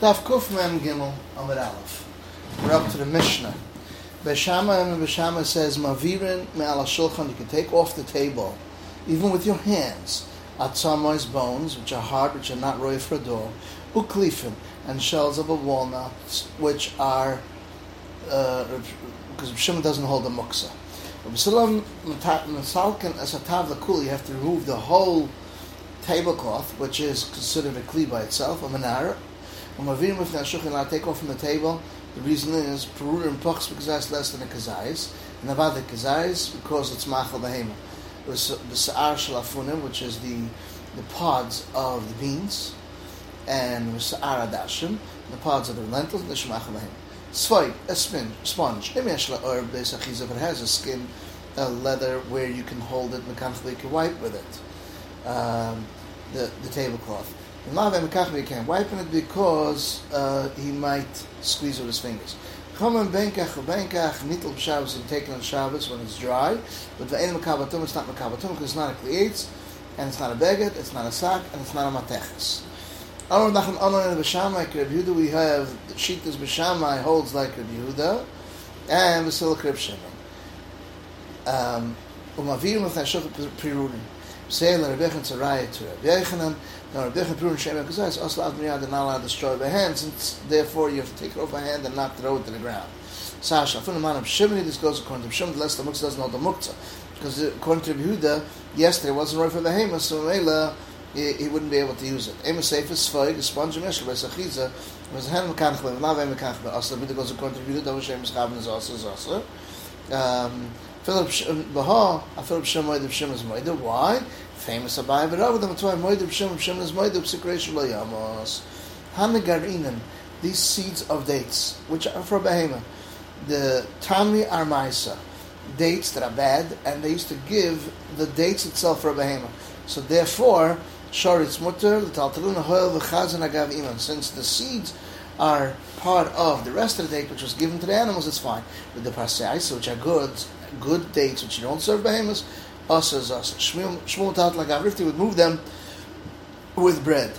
Daf Kuf Mem Gimel Amud Aleph. We're up to the Mishnah. Beshama and Beshama says, Mavirin me'al shulchan, you can take off the table, even with your hands, atzamois bones, which are hard, which are not roy for a uklifin, and shells of a walnut, which are, uh, because Shimon doesn't hold a muksa. You have to remove the whole tablecloth, which is considered a kli by itself, a menara, Mavim with Nashukhin I take off from the table, the reason is Perur and because that's less than a Kazais, and about the Kazais because it's Machal Behema. The Sa'ar Shalafunim, which is the the pods of the beans, and Sa'ar Adashim, the pods of the lentils, and the Shemachal Behema. Svay, a spin, sponge. If it has a skin, a leather where you can hold it, mechanically you can wipe with it. Um, the, the tablecloth. Maven Mekachmi can't wipe it because uh, he might squeeze with his fingers. Chomen benkach benkach nitl b'Shabbos and taken on Shabbos when it's dry, but the ve'en mekabatum it's not mekabatum because it's not a klietz, and it's not a beget, it's not a sack, and it's not a mateches. Amar nachem Amar in B'Shamai like Reb Yehuda we have the Shitas B'Shamai holds like Reb Yehuda, and Basil Reb Shimon. Um, umavir with Hashem Pirurim. Say the Rebbecha Tzaraya to Rabbi Yechanan, now Rebbecha Prun Shem Ekazai also allowed me to not allowed to destroy by hand, since therefore you have to take it off by hand and not throw it to the ground. Sasha, from the man of Shimoni, this goes according to Shimon, less the Muktzah doesn't know the Muktzah. Because according to Yehuda, yesterday wasn't right for the Hema, so Mela, he, he wouldn't be able to use it. Ema Sefer Sfoig, the sponge Meshel, by Sachiza, was a hand mechanic, but not very mechanic, but also the goes according to Yehuda, which Shem is Chavin is also, is also. Um, Philip Baha, a Philip of Shem is Moida. Why? Famous Abai, of Shem, of these seeds of dates, which are for Behema. The Tami Armaisa, dates that are bad, and they used to give the dates itself for Behema. So therefore, Shoritz Mutter, the Taltaluna Hoel, V'chazan Agav Iman, since the seeds are part of the rest of the date which was given to the animals, it's fine. With the Pasais, which are good, good dates which you don't serve behemoths, us as us. Shmuel taught like Avrifti would move them with bread.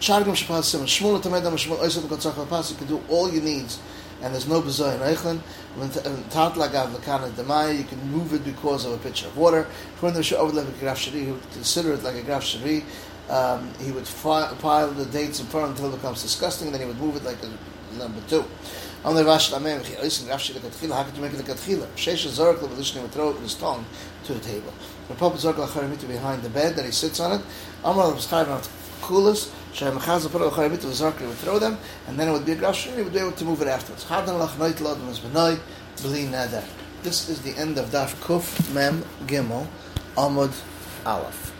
Shargam Shapas Simon. Shmuel Tamedam Shmuel Oisat Kotzach Pass, you can do all your needs. And there's no bezoi in Eichlin. When Tat Lagav Lakana Demai, you can move it because of a pitcher of water. When the Sha'ov a Graf Shari, he would consider it like a Graf Shari. Um, he would pile the dates in front until it becomes disgusting, then he would move it like a number two. On the Rash Lamem, he listen Rav Shila Katchila, how could you make it a Katchila? Shesh Zork Levelishni would throw it in his tongue to the table. The Papa Zork Lacharimitu behind the bed that he sits on it. Amar was kind of coolest. Shem Chazal put Lacharimitu Zork would throw them, and then it would be a Rav he would be able to move it afterwards. Hadan Lach Noit Lodem is Benoi, Beli Nadar. This is the end of Daf Kuf Mem Gimel Amud Aleph.